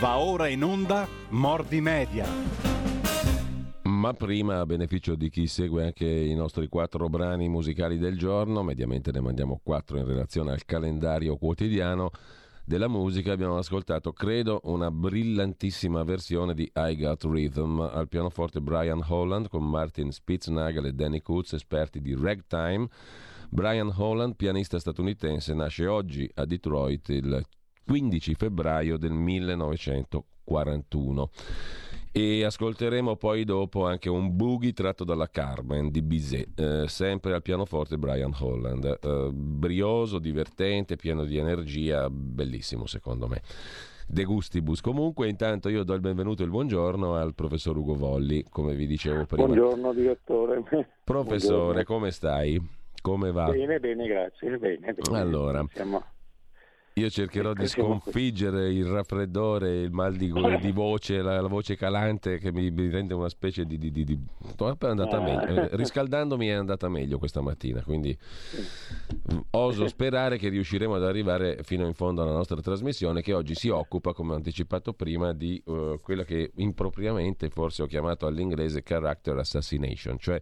Va ora in onda Mordi Media. Ma prima, a beneficio di chi segue anche i nostri quattro brani musicali del giorno, mediamente ne mandiamo quattro in relazione al calendario quotidiano della musica, abbiamo ascoltato, credo, una brillantissima versione di I Got Rhythm al pianoforte Brian Holland con Martin Spitznagel e Danny Kutz, esperti di ragtime. Brian Holland, pianista statunitense, nasce oggi a Detroit il 15 febbraio del 1941. E ascolteremo poi dopo anche un boogie tratto dalla Carmen di Bizet, eh, sempre al pianoforte Brian Holland. Eh, brioso, divertente, pieno di energia, bellissimo secondo me. De gustibus. Comunque, intanto io do il benvenuto e il buongiorno al professor Ugo Volli, come vi dicevo prima. Buongiorno direttore. Professore, Buongiorno. come stai? Come va? Bene, bene, grazie. Bene, bene. Allora, Siamo... io cercherò di sconfiggere il raffreddore, il mal di, di voce, la, la voce calante che mi, mi rende una specie di... di, di, È andata Ah. meglio. Eh, Riscaldandomi è andata meglio questa mattina, quindi oso sperare che riusciremo ad arrivare fino in fondo alla nostra trasmissione che oggi si occupa, come ho anticipato prima, di eh, quella che impropriamente forse ho chiamato all'inglese character assassination, cioè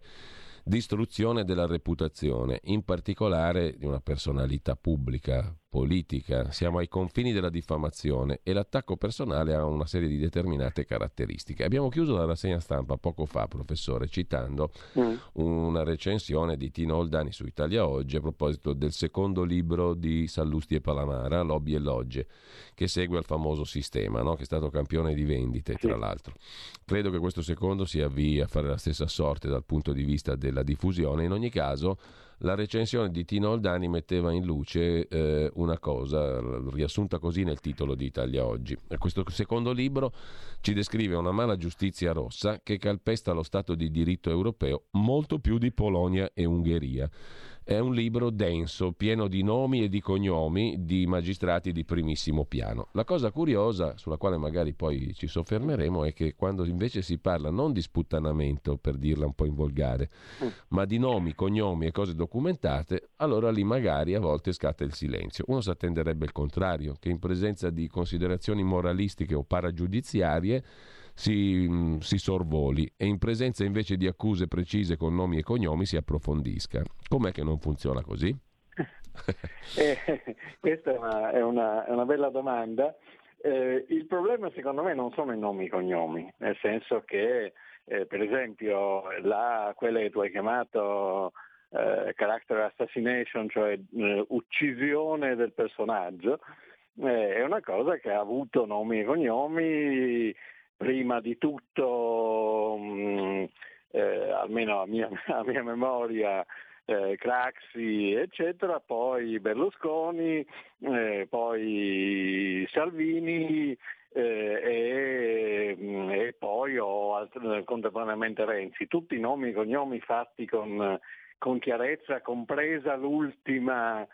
distruzione della reputazione, in particolare di una personalità pubblica, politica. Siamo ai confini della diffamazione e l'attacco personale ha una serie di determinate caratteristiche. Abbiamo chiuso la rassegna stampa poco fa, professore, citando Mm. una recensione di Tino Oldani su Italia Oggi a proposito del secondo libro di Sallusti e Palamara, Lobby e Logge, che segue al famoso sistema, no? che è stato campione di vendite, tra l'altro. Credo che questo secondo si avvii a fare la stessa sorte dal punto di vista della diffusione. In ogni caso, la recensione di Tino Oldani metteva in luce eh, una cosa, riassunta così nel titolo di Italia Oggi. Questo secondo libro ci descrive una mala giustizia rossa che calpesta lo Stato di diritto europeo molto più di Polonia e Ungheria. È un libro denso, pieno di nomi e di cognomi di magistrati di primissimo piano. La cosa curiosa, sulla quale magari poi ci soffermeremo, è che quando invece si parla non di sputtanamento, per dirla un po' in volgare, ma di nomi, cognomi e cose documentate, allora lì magari a volte scatta il silenzio. Uno si attenderebbe il contrario, che in presenza di considerazioni moralistiche o paragiudiziarie si, mh, si sorvoli e in presenza invece di accuse precise con nomi e cognomi si approfondisca. Com'è che non funziona così? Eh, questa è una, è una- è una bella domanda. Eh, il problema secondo me non sono i nomi e i cognomi, nel senso che eh, per esempio la, quella che tu hai chiamato eh, character assassination, cioè eh, uccisione del personaggio, eh, è una cosa che ha avuto nomi e cognomi prima di tutto, mh, eh, almeno a mia, a mia memoria, eh, Craxi, eccetera, poi Berlusconi, eh, poi Salvini eh, e, mh, e poi ho contemporaneamente Renzi. Tutti nomi e cognomi fatti con, con chiarezza, compresa l'ultima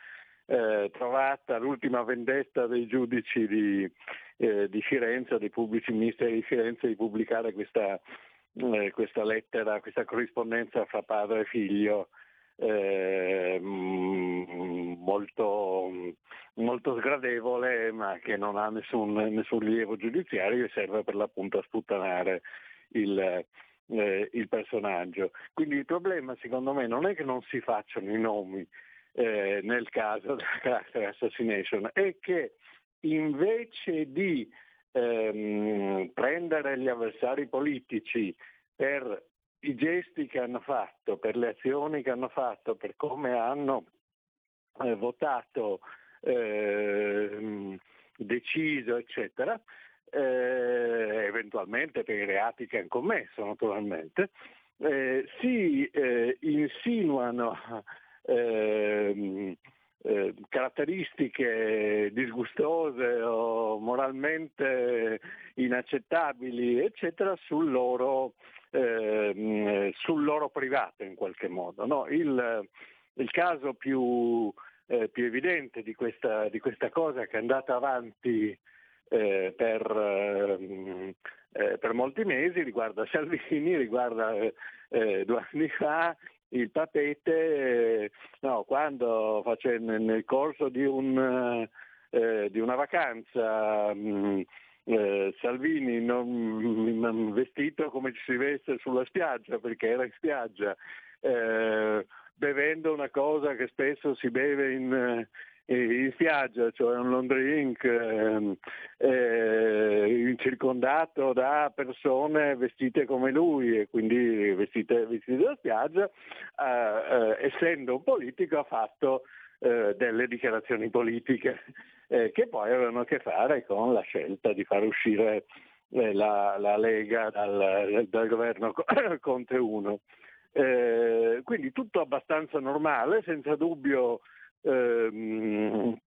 eh, trovata, l'ultima vendetta dei giudici di, eh, di Firenze, dei pubblici ministeri di Firenze, di pubblicare questa, eh, questa lettera, questa corrispondenza fra padre e figlio eh, mm, molto, molto sgradevole ma che non ha nessun, nessun rilievo giudiziario e serve per l'appunto a sputtanare il, eh, il personaggio. Quindi il problema secondo me non è che non si facciano i nomi eh, nel caso della character assassination, è che invece di ehm, prendere gli avversari politici per i gesti che hanno fatto, per le azioni che hanno fatto, per come hanno eh, votato, ehm, deciso, eccetera, eh, eventualmente per i reati che hanno commesso, naturalmente, eh, si eh, insinuano ehm, eh, caratteristiche disgustose o moralmente inaccettabili, eccetera, sul loro, ehm, sul loro privato in qualche modo. no? Il, il caso più, eh, più evidente di questa, di questa cosa che è andata avanti eh, per, ehm, eh, per molti mesi riguarda Salvini, riguarda eh, eh, due anni fa il Papete, eh, no, quando face- nel corso di, un, eh, di una vacanza mh, eh, Salvini non, vestito come ci si veste sulla spiaggia perché era in spiaggia, eh, bevendo una cosa che spesso si beve in, in spiaggia, cioè un long drink, eh, eh, circondato da persone vestite come lui e quindi vestite, vestite da spiaggia, eh, eh essendo un politico ha fatto eh, delle dichiarazioni politiche eh, che poi avevano a che fare con la scelta di far uscire la, la, Lega dal, dal governo Conte 1. quindi tutto abbastanza normale, senza dubbio ehm,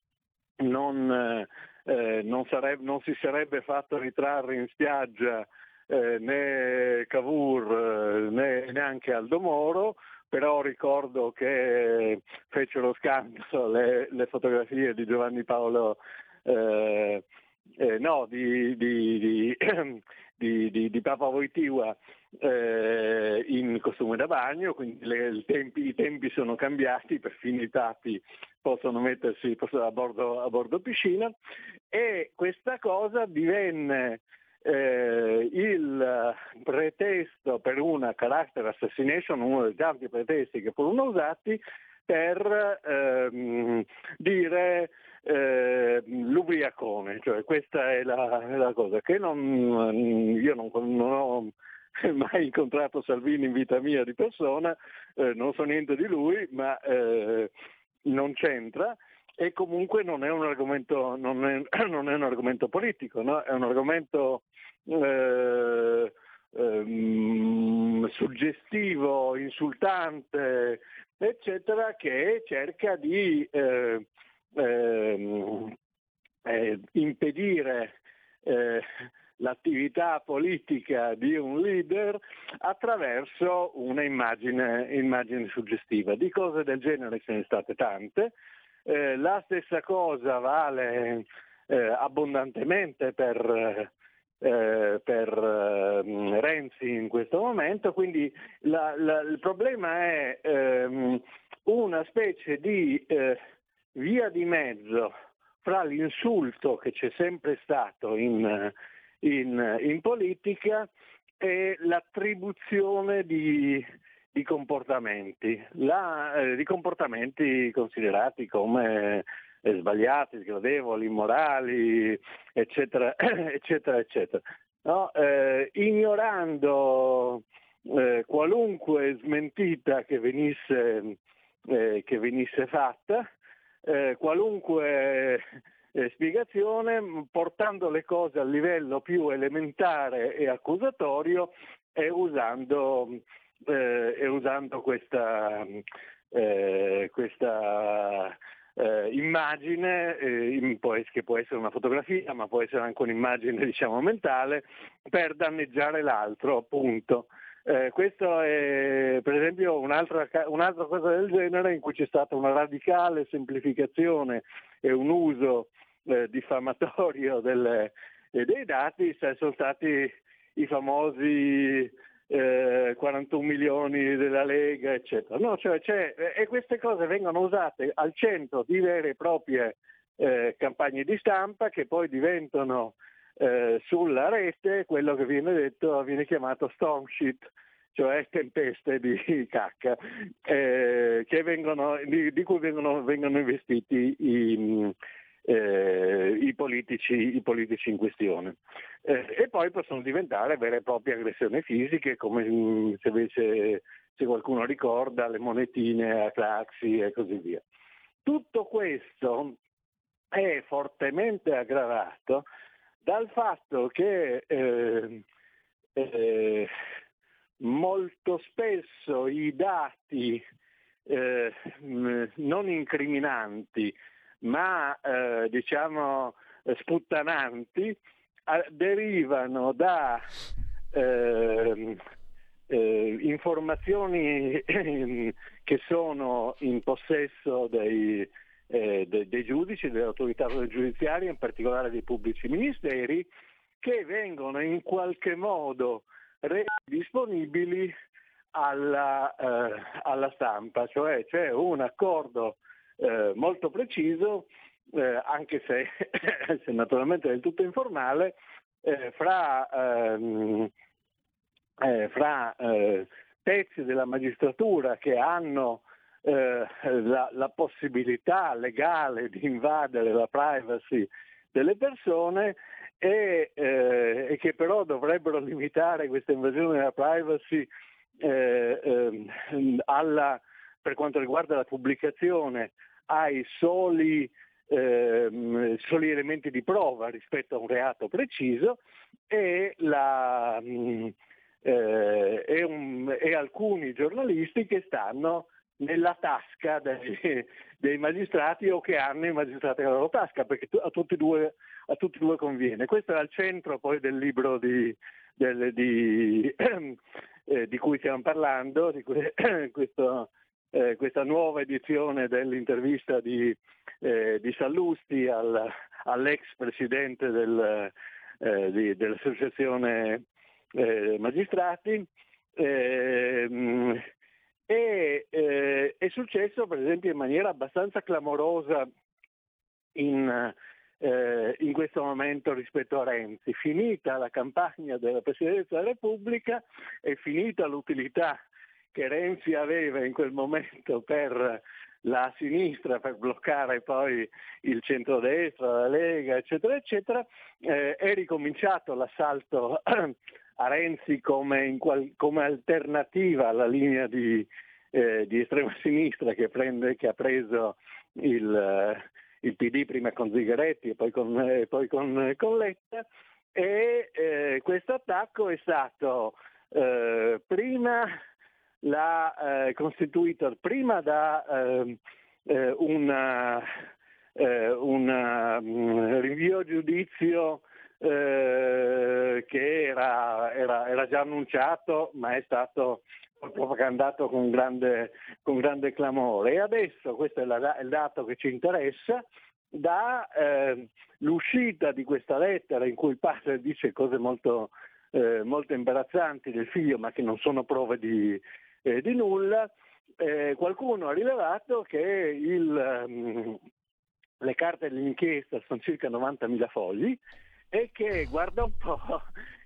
non, eh, non, sarebbe, non, si sarebbe fatto ritrarre in spiaggia eh, né Cavour eh, né neanche Aldo Moro, però ricordo che fecero scandalo le, le fotografie di Giovanni Paolo, eh, eh, no, di, di, di, di Papa Voitiva eh, in costume da bagno, quindi le, tempi, i tempi sono cambiati, perfino i tappi possono mettersi a bordo, a bordo piscina. E questa cosa divenne eh, il pretesto per una character assassination, uno dei tanti pretesti che furono usati per ehm, dire eh, l'ubriacone, cioè questa è la, la cosa che non, io non, non ho mai incontrato Salvini in vita mia di persona, eh, non so niente di lui, ma eh, non c'entra e comunque non è un argomento, non è, non è un argomento politico, no? è un argomento eh, ehm, suggestivo, insultante, eccetera, che cerca di eh, ehm, eh, impedire eh, l'attività politica di un leader attraverso una immagine, suggestiva. Di cose del genere ce ne state tante. Eh, la stessa cosa vale eh, abbondantemente per, eh, per eh, Renzi in questo momento, quindi la, la, il problema è ehm, una specie di eh, via di mezzo fra l'insulto che c'è sempre stato in, in, in politica e l'attribuzione di, di comportamenti, la, eh, di comportamenti considerati come eh, sbagliati, sgradevoli, immorali, eccetera, eccetera, eccetera. No? Eh, ignorando eh, qualunque smentita che venisse, eh, che venisse fatta, eh, qualunque eh, spiegazione portando le cose al livello più elementare e accusatorio e usando, eh, e usando questa, eh, questa eh, immagine eh, che può essere una fotografia ma può essere anche un'immagine diciamo, mentale per danneggiare l'altro appunto. Eh, questo è per esempio un'altra, un'altra, cosa del genere in cui c'è stata una radicale semplificazione e un uso eh, diffamatorio delle, eh, dei dati, sono stati i famosi eh, 41 milioni della Lega, eccetera. No, cioè, cioè, e queste cose vengono usate al centro di vere e proprie eh, campagne di stampa che poi diventano eh, sulla rete quello che viene detto, viene chiamato storm sheet, cioè tempeste di cacca, eh, vengono, di, di, cui vengono, vengono investiti i, eh, i, politici, i, politici, in questione. Eh, e poi possono diventare vere e proprie aggressioni fisiche, come mm, se, invece, se qualcuno ricorda le monetine a Craxi e così via. Tutto questo è fortemente aggravato dal fatto che eh, eh, molto spesso i dati eh, non incriminanti ma eh, diciamo sputtananti derivano da eh, eh, informazioni che sono in possesso dei, eh, de, dei giudici, delle autorità giudiziarie, in particolare dei pubblici ministeri, che vengono in qualche modo resi disponibili alla, eh, alla stampa, cioè c'è un accordo eh, molto preciso, eh, anche se, se, naturalmente del tutto informale, eh, fra, ehm, eh, fra pezzi della magistratura che hanno eh, la, la, possibilità legale di invadere la privacy delle persone e, eh, e che però dovrebbero limitare questa invasione della privacy eh, ehm, alla, per quanto riguarda la pubblicazione ai soli, ehm, soli, elementi di prova rispetto a un reato preciso e, la, mh, eh, e, un, e alcuni giornalisti che stanno nella tasca dei, dei, magistrati o che hanno i magistrati nella loro tasca, perché a tutti, due, e due conviene. Questo è al centro poi del libro di, del, di, eh, di cui stiamo parlando, di que- questo, eh, questa nuova edizione dell'intervista di, eh, di Sallusti al, all'ex presidente del, eh, di, dell'associazione eh, magistrati. Eh, e eh, è successo per esempio in maniera abbastanza clamorosa in, eh, in, questo momento rispetto a Renzi. Finita la campagna della Presidenza della Repubblica e finita l'utilità che Renzi aveva in quel momento per la sinistra per bloccare poi il centrodestra, la Lega, eccetera, eccetera, eh, è ricominciato l'assalto a Renzi come, qual- come alternativa alla linea di, eh, di estrema sinistra che, prende, che ha preso il, eh, il, PD prima con Zingaretti e poi con, eh, poi con, con Letta. E eh, questo attacco è stato eh, prima la, costituito prima da ehm, una, un rinvio a giudizio eh, che era, era, era, già annunciato ma è stato propagandato con grande, con grande clamore. E adesso, questo è, la, è il dato che ci interessa, da eh, l'uscita di questa lettera in cui il padre dice cose molto, eh, molto imbarazzanti del figlio ma che non sono prove di, eh, di nulla, eh, qualcuno ha rilevato che il, um, le carte dell'inchiesta sono circa 90.000 fogli e che, guarda un po',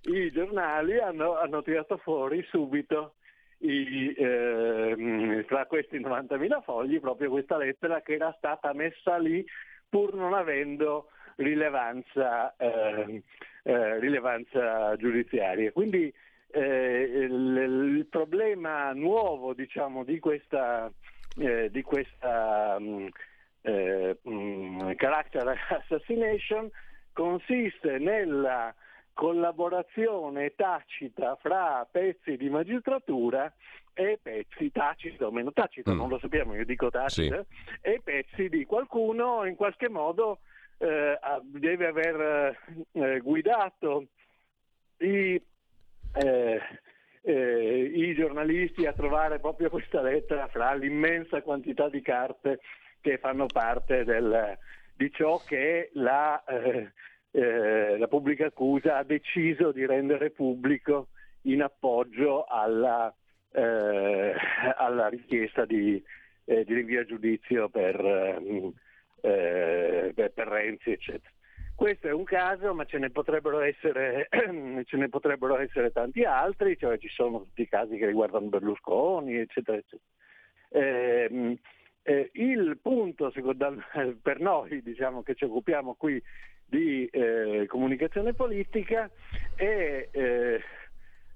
i giornali hanno, hanno tirato fuori subito i, eh, tra questi 90.000 fogli proprio questa lettera che era stata messa lì pur non avendo rilevanza, eh, eh, rilevanza giudiziaria. Quindi eh, il, il, problema nuovo diciamo, di questa, eh, di questa um, um, character assassination consiste nella collaborazione tacita fra pezzi di magistratura e pezzi tacito o meno tacito, mm. non lo sappiamo, io dico tacito, sì. e pezzi di qualcuno in qualche modo eh, deve aver eh, guidato i, eh, eh, i, giornalisti a trovare proprio questa lettera fra l'immensa quantità di carte che fanno parte del, di ciò che la, eh, eh, la pubblica accusa ha deciso di rendere pubblico in appoggio alla, eh, alla richiesta di, eh, di, rinvio a giudizio per, eh, per, per Renzi, eccetera. Questo è un caso, ma ce ne essere, ce ne potrebbero essere tanti altri, cioè ci sono tutti i casi che riguardano Berlusconi, eccetera, eccetera. Eh, il punto secondo, per noi diciamo, che ci occupiamo qui di eh, comunicazione politica è eh,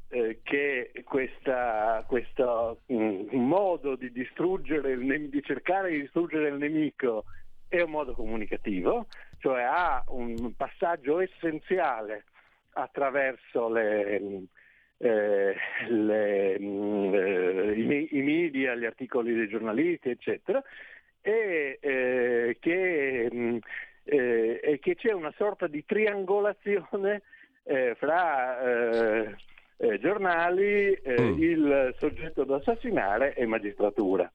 eh, che questa, questo mh, modo di, il, di cercare di distruggere il nemico è un modo comunicativo, cioè ha un passaggio essenziale attraverso le, eh, le, mh, eh, i, i, media, gli articoli dei giornalisti, eccetera, e eh, che, mh, eh, e che c'è una sorta di triangolazione eh, fra giornali, mm. il soggetto da assassinare e magistratura.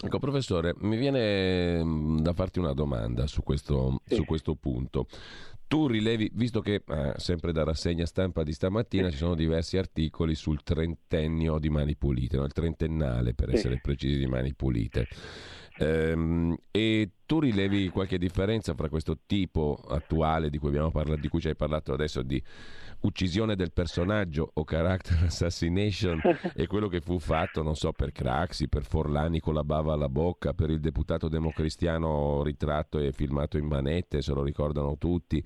Ecco, professore, mi viene da farti una domanda su questo, sì. su questo punto. Tu rilevi, visto che eh, sempre da rassegna stampa di stamattina ci sono diversi articoli sul trentennio di Mani Pulite, no? il trentennale per essere precisi di Mani Pulite, ehm, e tu rilevi qualche differenza fra questo tipo attuale di cui, parlato, di cui ci hai parlato adesso di uccisione del personaggio o character assassination e quello che fu fatto, non so, per Craxi, per Forlani con la bava alla bocca, per il deputato democristiano ritratto e filmato in manette, se lo ricordano tutti,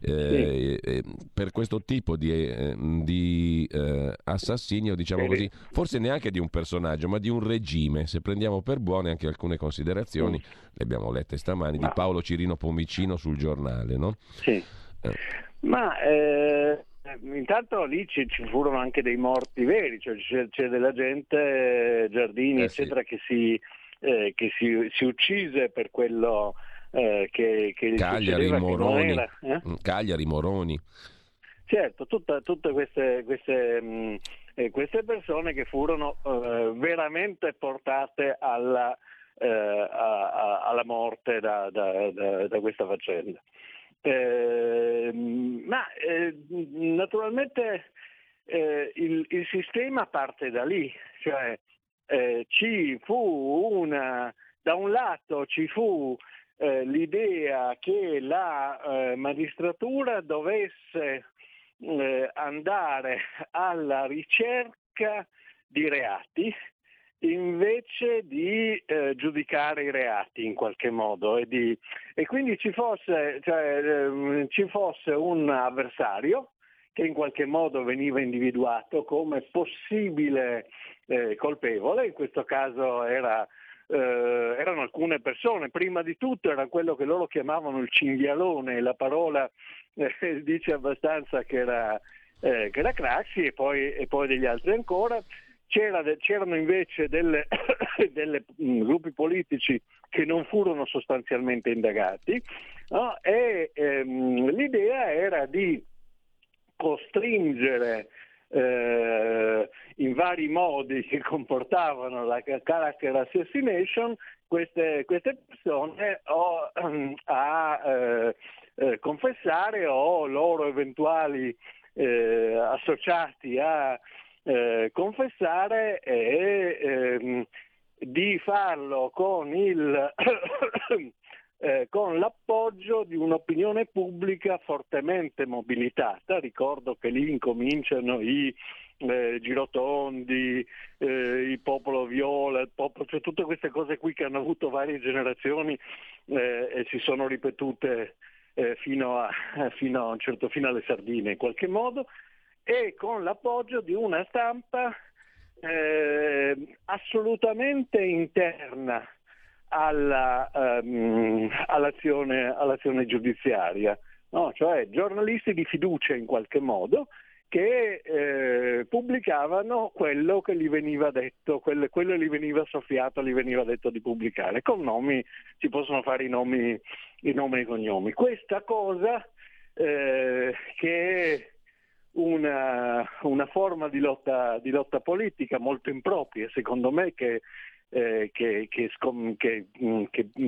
eh, sì. eh, per questo tipo di, eh, di eh, assassinio, diciamo sì. così, forse neanche di un personaggio, ma di un regime. Se prendiamo per buone anche alcune considerazioni, mm. le abbiamo lette stamani, ma... di Paolo Cirino Pomicino sul giornale, no? Sì. Eh. Ma eh, intanto lì ci, ci, furono anche dei morti veri, cioè c'è, c'è della gente, Giardini, eh, eccetera, sì. che, si, eh, che si, si, uccise per quello eh, che, che Cagliari, Moroni. Era, eh? Mm, Cagliari, Moroni. Certo, tutta, tutte queste, queste, mh, mm, eh, queste, persone che furono eh, veramente portate alla, a, a, alla morte da, da, da, da questa faccenda. Eh, ma eh, naturalmente eh, il, il, sistema parte da lì, cioè eh, ci fu una, da un lato ci fu eh, l'idea che la eh, magistratura dovesse andare alla ricerca di reati invece di eh, giudicare i reati in qualche modo e, di, e quindi ci fosse, cioè, eh, ci fosse, un avversario che in qualche modo veniva individuato come possibile eh, colpevole, in questo caso era, eh, erano alcune persone, prima di tutto era quello che loro chiamavano il cinghialone, la parola eh, dice abbastanza che era, eh, che era Craxi e poi, e poi degli altri ancora. C'era, c'erano invece delle, mm, gruppi politici che non furono sostanzialmente indagati no? e ehm, l'idea era di costringere eh, in vari modi che comportavano la character assassination queste, queste persone o, a eh, eh, confessare o loro eventuali eh, associati a eh, confessare e ehm, di farlo con, il, eh, con l'appoggio di un'opinione pubblica fortemente mobilitata. Ricordo che lì incominciano i eh, girotondi, eh, il popolo viola, il popolo, cioè tutte queste cose qui che hanno avuto varie generazioni eh, e si sono ripetute eh, fino, a, fino, a certo, fino alle sardine in qualche modo e con l'appoggio di una stampa eh, assolutamente interna alla, um, all'azione, all'azione, giudiziaria, no? cioè giornalisti di fiducia in qualche modo che eh, pubblicavano quello che gli veniva detto, quello, quello gli veniva soffiato, gli veniva detto di pubblicare. Con nomi si possono fare i nomi, i nomi e i cognomi. Questa cosa eh, che una, una forma di lotta, di lotta, politica molto impropria, secondo me, che, eh, che, che, mm,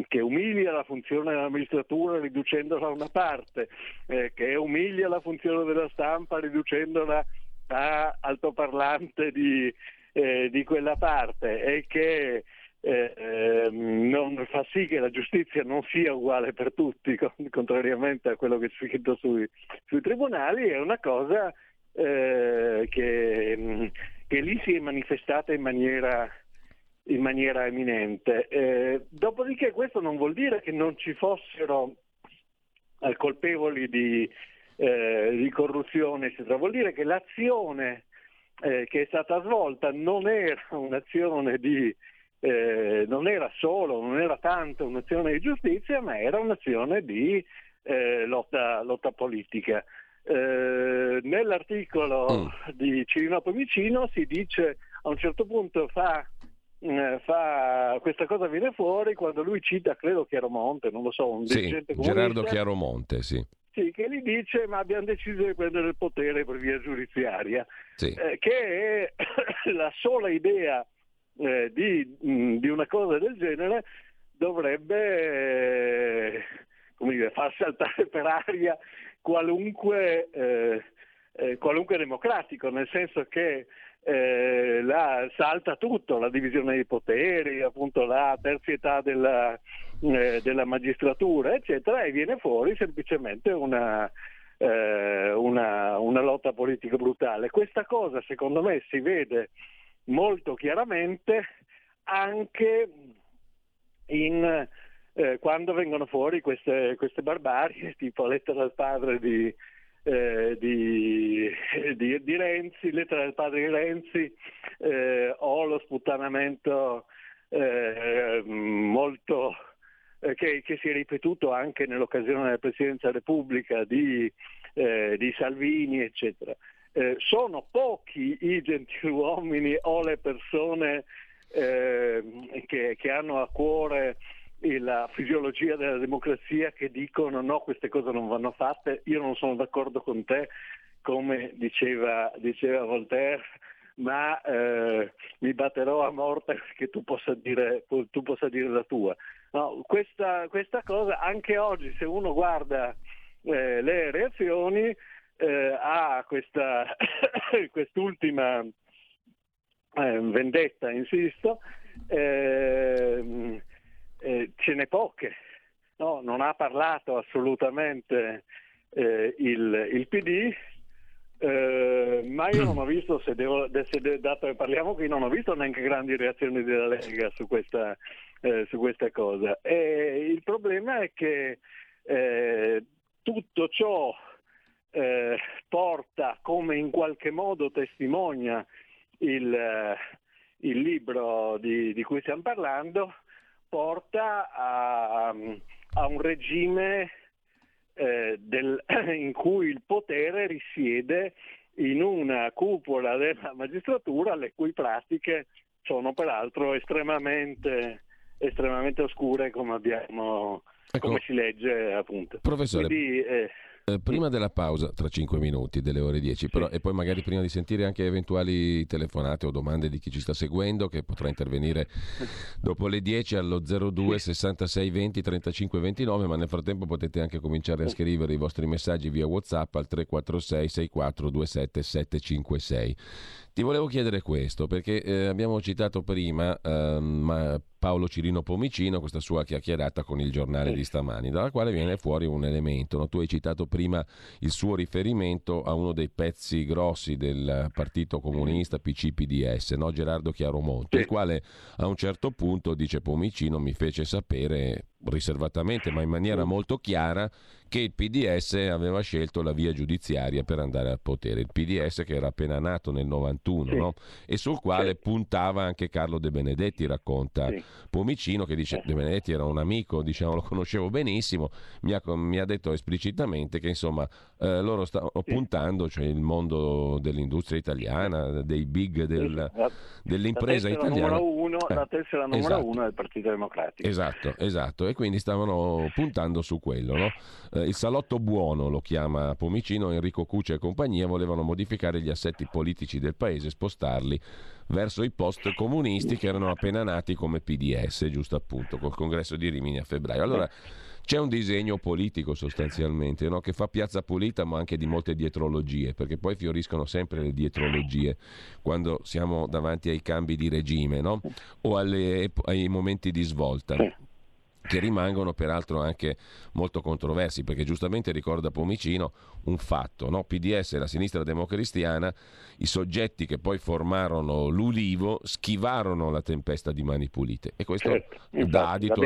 che, umilia la funzione della magistratura riducendola a una parte, eh, che umilia la funzione della stampa riducendola a altoparlante di, eh, di quella parte e che eh, ehm, non fa sì che la giustizia non sia uguale per tutti, contrariamente a quello che è scritto sui, sui tribunali, è una cosa eh, che, mm, che, lì si è manifestata in maniera, in maniera eminente. Eh, dopodiché questo non vuol dire che non ci fossero eh, colpevoli di, eh, di corruzione, eccetera. vuol dire che l'azione eh, che è stata svolta non era un'azione di eh, non era solo, non era tanto un'azione di giustizia, ma era un'azione di eh, lotta, lotta, politica. Eh, nell'articolo mm. di Cirino Pomicino si dice a un certo punto fa, eh, fa, questa cosa viene fuori quando lui cita, credo Chiaromonte, non lo so, un sì, dirigente comunista. Gerardo Chiaromonte, sì. Sì, che gli dice ma abbiamo deciso di prendere il potere per via giudiziaria, sì. eh, che è la sola idea eh, di, mm, di, una cosa del genere dovrebbe eh, dire, far saltare per aria qualunque, eh, eh, qualunque democratico, nel senso che eh, la, salta tutto, la divisione dei poteri, appunto la terzietà della, eh, della magistratura, eccetera, e viene fuori semplicemente una, una, una lotta politica brutale. Questa cosa secondo me si vede molto chiaramente anche in, eh, quando vengono fuori queste, queste barbarie, tipo lettera al padre di, eh, di, di, di, Renzi, lettera del padre di Renzi, eh, o lo sputtanamento eh, molto eh, che, che, si è ripetuto anche nell'occasione della Presidenza della Repubblica di, eh, di Salvini, eccetera. Eh, sono pochi i gentiluomini o le persone che, che hanno a cuore la fisiologia della democrazia che dicono no, queste cose non vanno fatte, io non sono d'accordo con te, come diceva, diceva Voltaire, ma eh, mi batterò a morte perché tu possa dire, tu possa dire la tua. No, questa, questa, cosa, anche oggi, se uno guarda eh, le reazioni, eh, a questa, quest'ultima eh, vendetta, insisto, eh, eh, ce n'è poche. No, non ha parlato assolutamente eh, il, il, PD, eh, ma io non ho visto, se devo, se dato che parliamo qui, non ho visto neanche grandi reazioni della Lega su questa, eh, su questa cosa. E il problema è che tutto ciò eh, porta, come in qualche modo testimonia il, il libro di, di cui stiamo parlando, porta a, a un regime eh, del, in cui il potere risiede in una cupola della magistratura le cui pratiche sono peraltro estremamente, estremamente oscure come, abbiamo, ecco, come si legge appunto. Professore, Quindi, eh, eh, prima della pausa, tra 5 minuti, delle ore 10, però, e poi magari prima di sentire anche eventuali telefonate o domande di chi ci sta seguendo, che potrà intervenire dopo le 10 allo 02 66 20 35 29, ma nel frattempo potete anche cominciare a scrivere i vostri messaggi via WhatsApp al 346 64 27 756. Ti volevo chiedere questo, perché eh, abbiamo citato prima eh, Paolo Cirino Pomicino, questa sua chiacchierata con il giornale di stamani, dalla quale viene fuori un elemento. No? Tu hai citato prima il suo riferimento a uno dei pezzi grossi del Partito Comunista PC-PDS, no? Gerardo Chiaromonte, il quale a un certo punto, dice Pomicino, mi fece sapere riservatamente ma in maniera molto chiara che il PDS aveva scelto la via giudiziaria per andare al potere, il PDS che era appena nato nel 91 sì. no? e sul quale sì. puntava anche Carlo De Benedetti, racconta sì. Pomicino che dice De Benedetti era un amico, diciamo, lo conoscevo benissimo, mi ha, mi ha detto esplicitamente che insomma eh, loro stavano puntando, cioè il mondo dell'industria italiana, dei big del, dell'impresa la italiana. Uno, eh, la tessera numero esatto. uno del Partito Democratico. Esatto, esatto, e quindi stavano puntando su quello, no? Eh, il salotto buono lo chiama Pomicino, Enrico Cuccia e compagnia volevano modificare gli assetti politici del paese, spostarli verso i post comunisti che erano appena nati come PDS, giusto appunto, col congresso di Rimini a febbraio. Allora c'è un disegno politico sostanzialmente no? che fa piazza pulita ma anche di molte dietrologie, perché poi fioriscono sempre le dietrologie quando siamo davanti ai cambi di regime no? o alle, ai momenti di svolta che rimangono peraltro anche molto controversi, perché giustamente ricorda Pomicino un fatto, no? PDS e la sinistra democristiana, i soggetti che poi formarono l'Ulivo schivarono la tempesta di mani pulite e questo certo, dà, adito,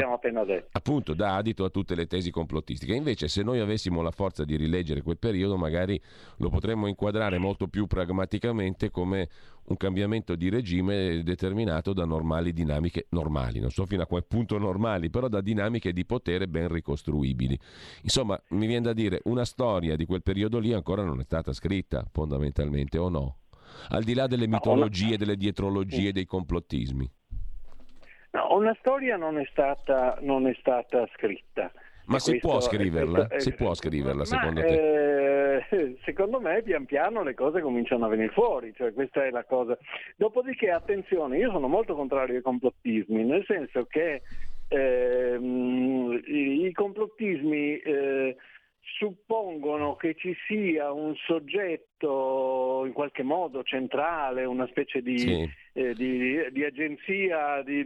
appunto, dà adito a tutte le tesi complottistiche. Invece se noi avessimo la forza di rileggere quel periodo magari lo potremmo inquadrare molto più pragmaticamente come un cambiamento di regime determinato da normali dinamiche normali, non so fino a quel punto normali, però da dinamiche di potere ben ricostruibili. Insomma, mi viene da dire, una storia di quel periodo lì ancora non è stata scritta, fondamentalmente, o no? Al di là delle mitologie, delle dietrologie, dei complottismi. No, una storia non è stata, non è stata scritta. Ma si può scriverla? Questo, si può scriverla secondo ma, te? Eh, secondo me pian piano le cose cominciano a venire fuori, cioè questa è la cosa. Dopodiché attenzione, io sono molto contrario ai complottismi, nel senso che eh, i, i, complottismi eh, suppongono che ci sia un soggetto in qualche modo centrale, una specie di, sì. eh, di, di agenzia di,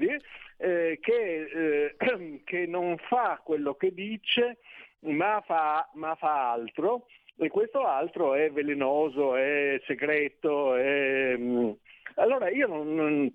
eh, che, eh, che, non fa quello che dice ma fa, ma fa, altro e questo altro è velenoso, è segreto. È... Mm. Allora io non,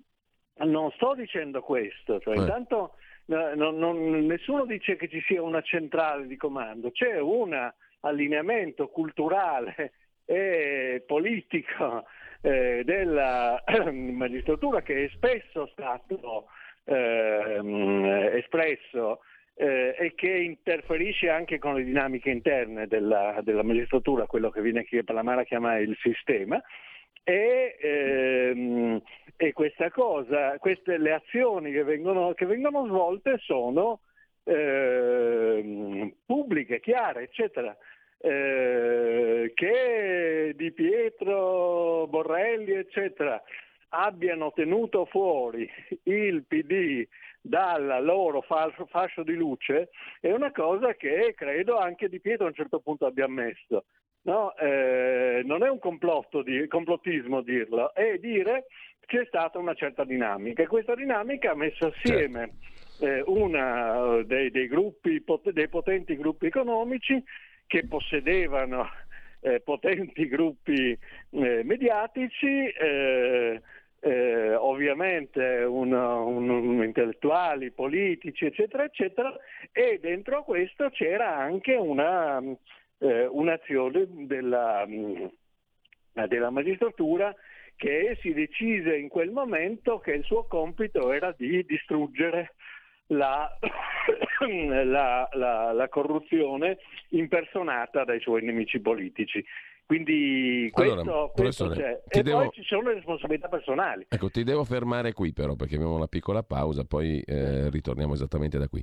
non, sto dicendo questo, cioè, intanto non, non, nessuno dice che ci sia una centrale di comando, c'è un allineamento culturale e politico eh, della magistratura che è spesso stato eh, espresso eh, e che interferisce anche con le dinamiche interne della, della magistratura, quello che viene qui per la Mara chiama il sistema. E, ehm, e, questa cosa, queste le azioni che vengono, che vengono svolte sono eh, pubbliche, chiare, eccetera. Eh, che Di Pietro, Borrelli, eccetera, abbiano tenuto fuori il PD dal loro fascio di luce è una cosa che credo anche Di Pietro a un certo punto abbia ammesso. No, eh, non è un complotto di, complottismo dirlo, è dire c'è stata una certa dinamica e questa dinamica ha messo assieme certo. eh, uno dei, dei, gruppi, dei potenti gruppi economici che possedevano eh, potenti gruppi eh, mediatici, eh, ovviamente un, un, un, intellettuali, politici, eccetera, eccetera, e dentro questo c'era anche una, eh, un'azione della, mm, della magistratura che si decise in quel momento che il suo compito era di distruggere la, la, la, corruzione impersonata dai suoi nemici politici. Quindi questo, allora, questo c'è. E devo... poi ci sono le responsabilità personali. Ecco, ti devo fermare qui però perché abbiamo una piccola pausa, poi eh, ritorniamo esattamente da qui.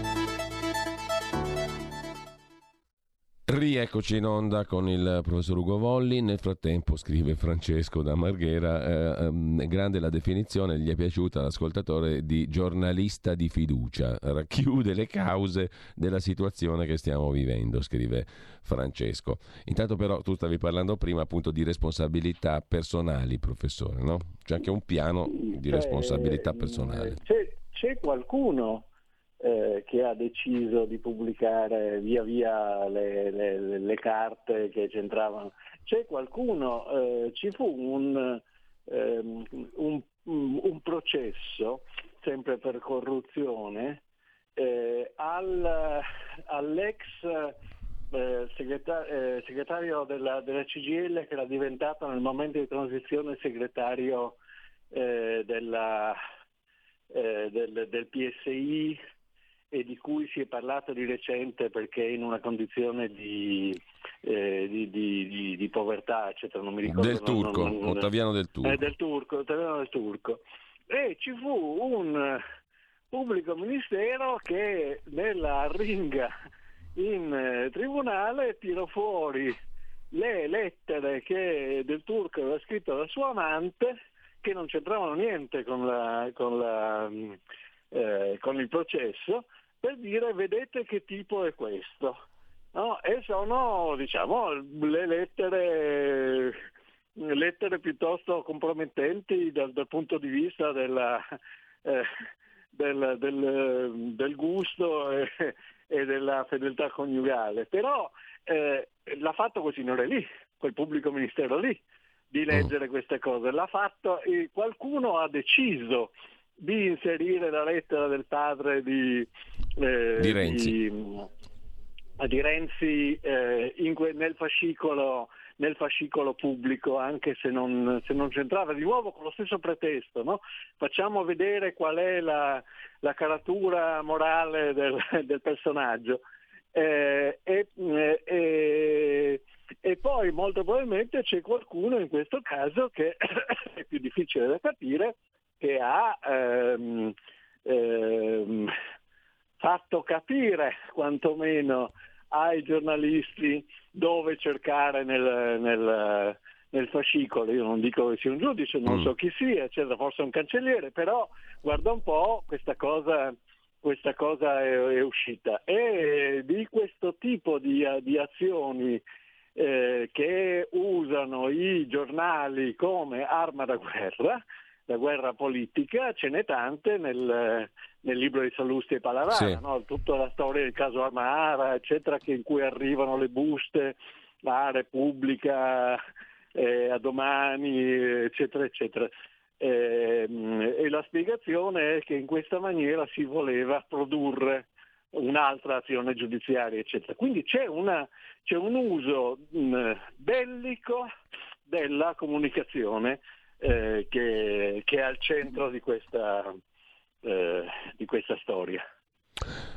Rieccoci in onda con il professor Ugo Volli. Nel frattempo scrive Francesco da Marghera, eh, ehm, grande la definizione, gli è piaciuta all'ascoltatore di giornalista di fiducia, racchiude le cause della situazione che stiamo vivendo, scrive Francesco. Intanto però tu stavi parlando prima appunto di responsabilità personali, professore, no? C'è anche un piano di responsabilità personale. C'è, c'è qualcuno eh, che ha deciso di pubblicare via via le, le, le carte che c'entravano. C'è qualcuno, eh, ci fu un, ehm, un, un, processo, sempre per corruzione, eh, al, all'ex eh, segretario, eh, segretario della, della, CGL che era diventato nel momento di transizione segretario eh, della, del, del PSI e di cui si è parlato di recente perché è in una condizione di, eh, di, di, di povertà, eccetera. Non mi ricordo. Del Turco, non, non, Ottaviano del Turco. Eh, del Turco, Ottaviano del Turco. E ci fu un pubblico ministero che nella ringa in eh, tribunale tirò fuori le lettere che del Turco aveva scritto alla sua amante che non c'entravano niente con, la, con, la, eh, con il processo per dire vedete che tipo è questo. No? E sono diciamo, le lettere lettere piuttosto compromettenti dal, dal punto di vista della, eh, del, del, del, gusto e, e, della fedeltà coniugale, però eh, l'ha fatto quel signore lì, quel pubblico ministero lì, di mm. leggere queste cose, l'ha fatto e qualcuno ha deciso di inserire la lettera del padre di, eh, di Renzi, di, di Renzi eh, que- nel fascicolo nel fascicolo pubblico, anche se non, se non, c'entrava, di nuovo con lo stesso pretesto. No? Facciamo vedere qual è la, la caratura morale del, del personaggio. Eh, e, eh, e, poi molto probabilmente c'è qualcuno in questo caso che è più difficile da capire, che ha ehm, ehm, fatto capire quantomeno ai giornalisti dove cercare nel, nel, nel, fascicolo. Io non dico che sia un giudice, non mm. so chi sia, eccetera, forse un cancelliere, però guarda un po' questa cosa, questa cosa è, è, uscita. E di questo tipo di, di azioni eh, che usano i giornali come arma da guerra, la guerra politica, ce n'è tante nel, nel libro di Sallusti e Palavara, sì. no? tutta la storia del caso Amara, eccetera, in cui arrivano le buste a Repubblica, eh, a domani, eccetera, eccetera. Eh, e la spiegazione è che in questa maniera si voleva produrre un'altra azione giudiziaria, eccetera. Quindi c'è, una, c'è un uso mh, bellico della comunicazione eh, che, che, è al centro di questa, eh, di questa storia.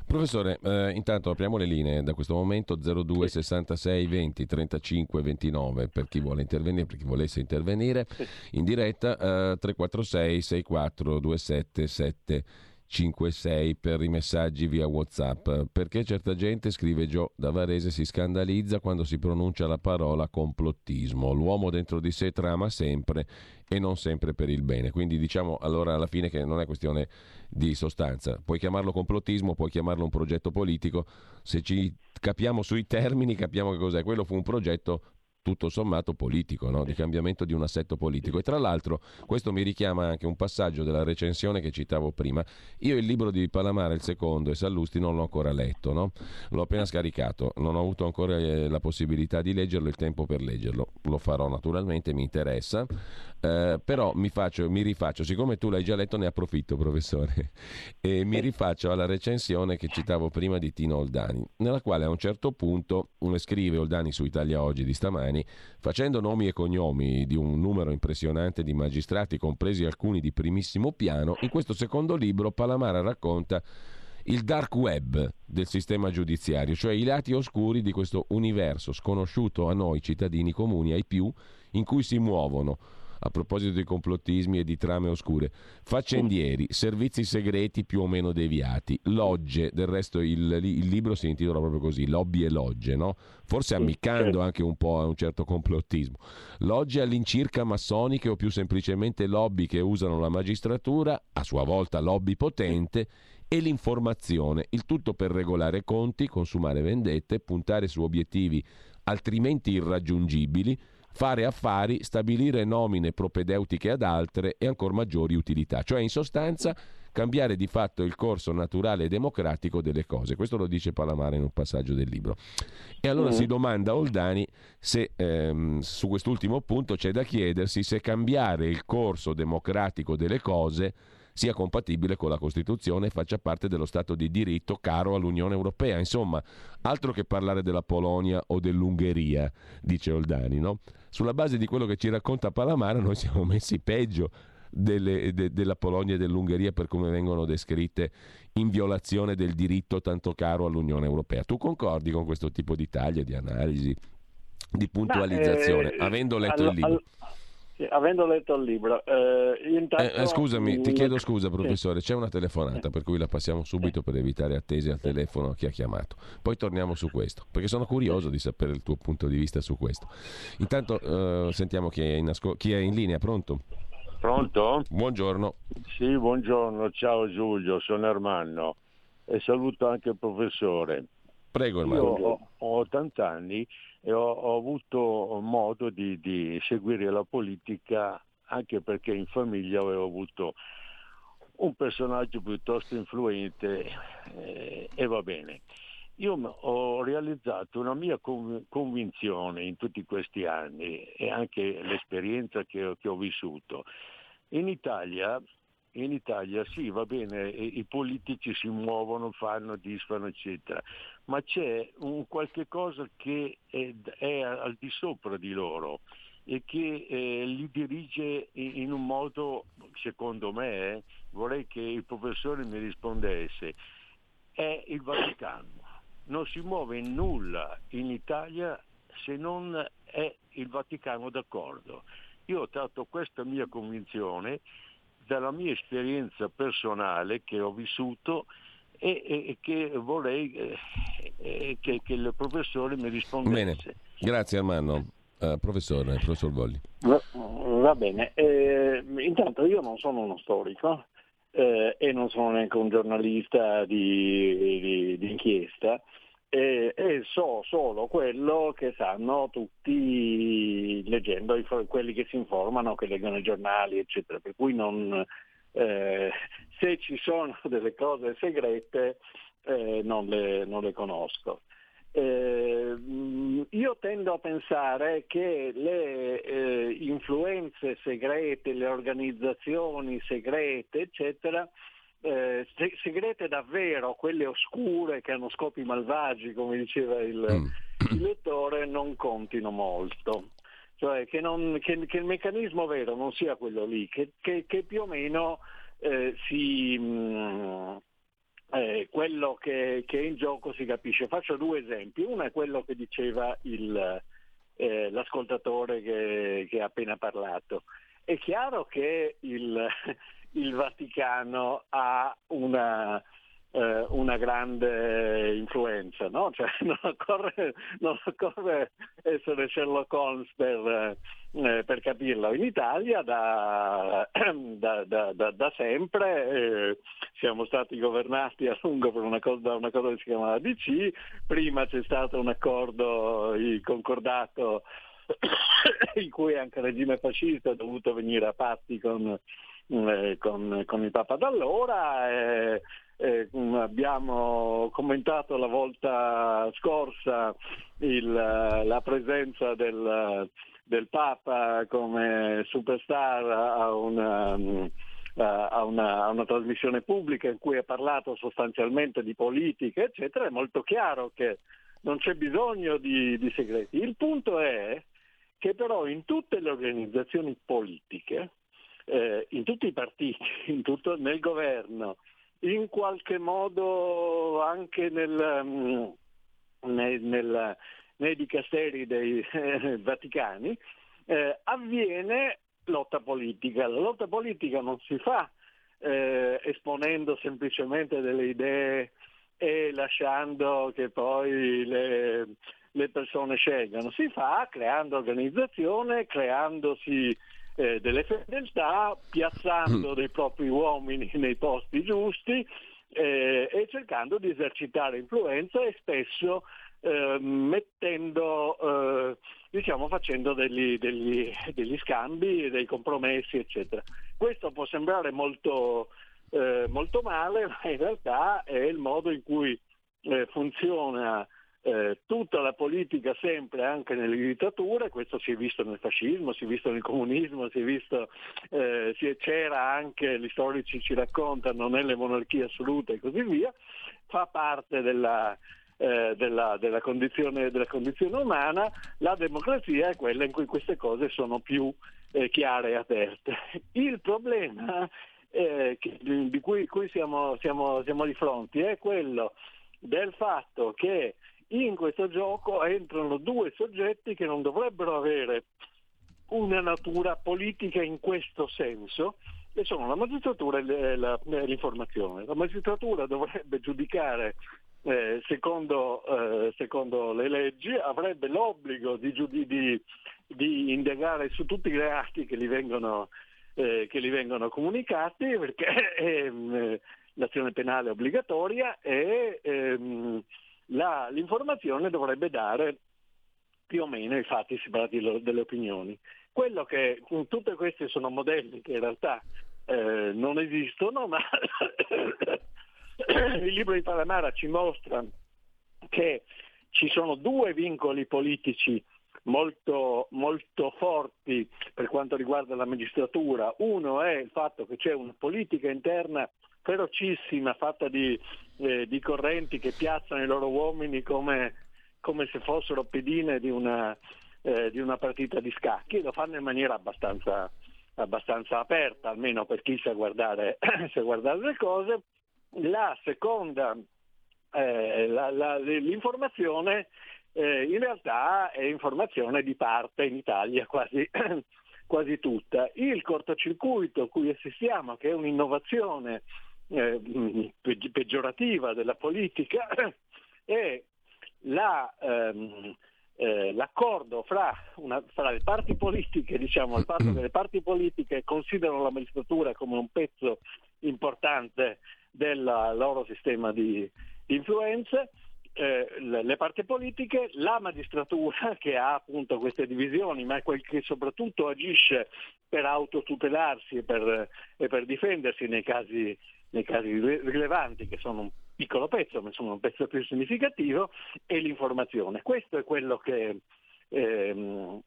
Professore, eh, intanto apriamo le linee da questo momento 02 66 20 35 29 per chi vuole intervenire, per chi volesse intervenire in diretta, eh, 346 64 27 7 5-6 per i messaggi via WhatsApp. Perché certa gente, scrive Gio da Varese, si scandalizza quando si pronuncia la parola complottismo. L'uomo dentro di sé trama sempre e non sempre per il bene. Quindi diciamo allora alla fine che non è questione di sostanza. Puoi chiamarlo complottismo, puoi chiamarlo un progetto politico. Se ci capiamo sui termini, capiamo che cos'è. Quello fu un progetto tutto sommato politico, no? di cambiamento di un assetto politico. E tra l'altro questo mi richiama anche un passaggio della recensione che citavo prima. Io il libro di Palamara, il secondo, e Sallusti non l'ho ancora letto, no? l'ho appena scaricato, non ho avuto ancora eh, la possibilità di leggerlo, il tempo per leggerlo. Lo farò naturalmente, mi interessa. Eh, però mi, faccio, mi, rifaccio, siccome tu l'hai già letto ne approfitto professore, e mi rifaccio alla recensione che citavo prima di Tino Oldani, nella quale a un certo punto scrive Oldani su Italia Oggi di stamani, facendo nomi e cognomi di un numero impressionante di magistrati, compresi alcuni di primissimo piano, in questo secondo libro Palamara racconta il dark web del sistema giudiziario, cioè i lati oscuri di questo universo sconosciuto a noi cittadini comuni, ai più, in cui si muovono a proposito di complottismi e di trame oscure. Faccendieri, servizi segreti più o meno deviati, logge, del resto il, il libro si intitola proprio così, lobby e logge, no? forse ammiccando anche un po' a un certo complottismo. Logge all'incirca massoniche o più semplicemente lobby che usano la magistratura, a sua volta lobby potente, e l'informazione, il tutto per regolare conti, consumare vendette, puntare su obiettivi altrimenti irraggiungibili, fare affari, stabilire nomine propedeutiche ad altre e ancora maggiori utilità, cioè in sostanza cambiare di fatto il corso naturale e democratico delle cose. Questo lo dice Palamara in un passaggio del libro. E allora mm. si domanda Oldani se ehm, su quest'ultimo punto c'è da chiedersi se cambiare il corso democratico delle cose sia compatibile con la Costituzione e faccia parte dello Stato di diritto caro all'Unione Europea. Insomma, altro che parlare della Polonia o dell'Ungheria, dice Oldani, no? Sulla base di quello che ci racconta Palamara, noi siamo messi peggio delle, de, della Polonia e dell'Ungheria per come vengono descritte in violazione del diritto tanto caro all'Unione Europea. Tu concordi con questo tipo di taglia, di analisi, di puntualizzazione, Ma, eh, avendo letto all, il libro? All, sì, avendo letto il libro, eh, intanto... eh, eh, scusami, ti chiedo scusa, professore. C'è una telefonata, per cui la passiamo subito per evitare attese al telefono a chi ha chiamato. Poi torniamo su questo, perché sono curioso di sapere il tuo punto di vista su questo. Intanto eh, sentiamo chi è, in asco- chi è in linea. Pronto? Pronto? Buongiorno. Sì, buongiorno. Ciao Giulio, sono Ermanno e saluto anche il professore. Prego, Ermanno. Io ho, ho 80 anni e ho, ho avuto modo di, di, seguire la politica anche perché in famiglia avevo avuto un personaggio piuttosto influente eh, e va bene. Io ho realizzato una mia convinzione in tutti questi anni e anche l'esperienza che, che ho vissuto. In Italia in Italia sì, va bene, i politici si muovono, fanno, disfano, eccetera, ma c'è un qualche cosa che è, è al di sopra di loro e che eh, li dirige in un modo, secondo me, eh, vorrei che il professore mi rispondesse, è il Vaticano. Non si muove nulla in Italia se non è il Vaticano d'accordo. Io ho tratto questa mia convinzione dalla mia esperienza personale che ho vissuto e, e che vorrei eh, che, che, il professore mi rispondesse. Bene, grazie Armando. Uh, professore, professor Bolli. Va, va bene, eh, intanto io non sono uno storico eh, e non sono neanche un giornalista di, di, di inchiesta, e, e, so solo quello che sanno tutti leggendo i, quelli che si informano, che leggono i giornali, eccetera. Per cui non, eh, se ci sono delle cose segrete eh, non, le, non, le, conosco. Eh, io tendo a pensare che le eh, influenze segrete, le organizzazioni segrete, eccetera, eh, segrete davvero, quelle oscure che hanno scopi malvagi, come diceva il, mm. il lettore, non contino molto. Cioè che, non, che, che, il meccanismo vero non sia quello lì, che, che più o meno eh, si, mh, mm, eh, quello che, è in gioco si capisce. Faccio due esempi. Uno è quello che diceva il, eh, l'ascoltatore che, ha appena parlato. È chiaro che il, il Vaticano ha una, eh, una grande influenza, no? cioè, non, occorre, non, occorre, essere Sherlock Holmes per, eh, per capirlo. In Italia da, da, da, da sempre eh, siamo stati governati a lungo una cosa, una cosa che si chiama la DC, prima c'è stato un accordo concordato in cui anche il regime fascista è dovuto venire a patti con eh, con, con, il Papa d'allora. Eh, eh, abbiamo commentato la volta scorsa il, la presenza del, del, Papa come superstar a una, a, una, a una, trasmissione pubblica in cui ha parlato sostanzialmente di politica, eccetera. È molto chiaro che non c'è bisogno di, di segreti. Il punto è che però in tutte le organizzazioni politiche eh, in tutti i partiti, tutto, nel governo, in qualche modo anche nel, um, nel, nel, nei dicasteri dei eh, Vaticani, eh, avviene lotta politica. La lotta politica non si fa eh, esponendo semplicemente delle idee e lasciando che poi le, le persone scelgano, si fa creando organizzazione, creandosi eh, delle fedeltà, piazzando mm. dei propri uomini nei posti giusti eh, e cercando di esercitare influenza e spesso eh, mettendo, diciamo, facendo degli, degli, degli, scambi, dei compromessi, eccetera. Questo può sembrare molto, eh, molto male, ma in realtà è il modo in cui eh, funziona eh, tutta la politica sempre anche nelle dittature, questo si è visto nel fascismo, si è visto nel comunismo, si è visto, eh, si è, c'era anche, gli storici ci raccontano, nelle monarchie assolute e così via, fa parte della, eh, della, della, condizione, della, condizione, umana, la democrazia è quella in cui queste cose sono più eh, chiare e aperte. Il problema eh, che, di cui, cui siamo, siamo, siamo di fronte è quello del fatto che in questo gioco entrano due soggetti che non dovrebbero avere una natura politica in questo senso, e sono la magistratura e l'informazione. La magistratura dovrebbe giudicare eh, secondo, eh, secondo, le leggi, avrebbe l'obbligo di, di, di, indagare su tutti i reati che gli vengono, eh, che gli vengono comunicati, perché ehm, l'azione penale è obbligatoria e ehm, la, l'informazione dovrebbe dare più o meno i fatti separati delle opinioni. Quello che tutti questi sono modelli che in realtà eh, non esistono, ma il libro di Palamara ci mostra che ci sono due vincoli politici molto, molto forti per quanto riguarda la magistratura. Uno è il fatto che c'è una politica interna ferocissima, fatta di, eh, di correnti che piazzano i loro uomini come, come se fossero pedine di una, eh, di una, partita di scacchi, lo fanno in maniera abbastanza, abbastanza aperta, almeno per chi sa guardare, sa guardare le cose. La seconda, eh, la, la, l'informazione eh, in realtà è informazione di parte in Italia quasi, quasi tutta. Il cortocircuito a cui assistiamo, che è un'innovazione eh, peggiorativa della politica, è la, ehm, eh, l'accordo fra, una, fra, le parti politiche, diciamo, il fatto che le parti politiche considerano la magistratura come un pezzo importante del loro sistema di, di influenze eh, le parti politiche, la magistratura che ha appunto queste divisioni, ma quel che soprattutto agisce per autotutelarsi e per, e per difendersi nei casi, nei casi, rilevanti, che sono un piccolo pezzo, ma insomma un pezzo più significativo, e l'informazione. Questo è quello che, ehm,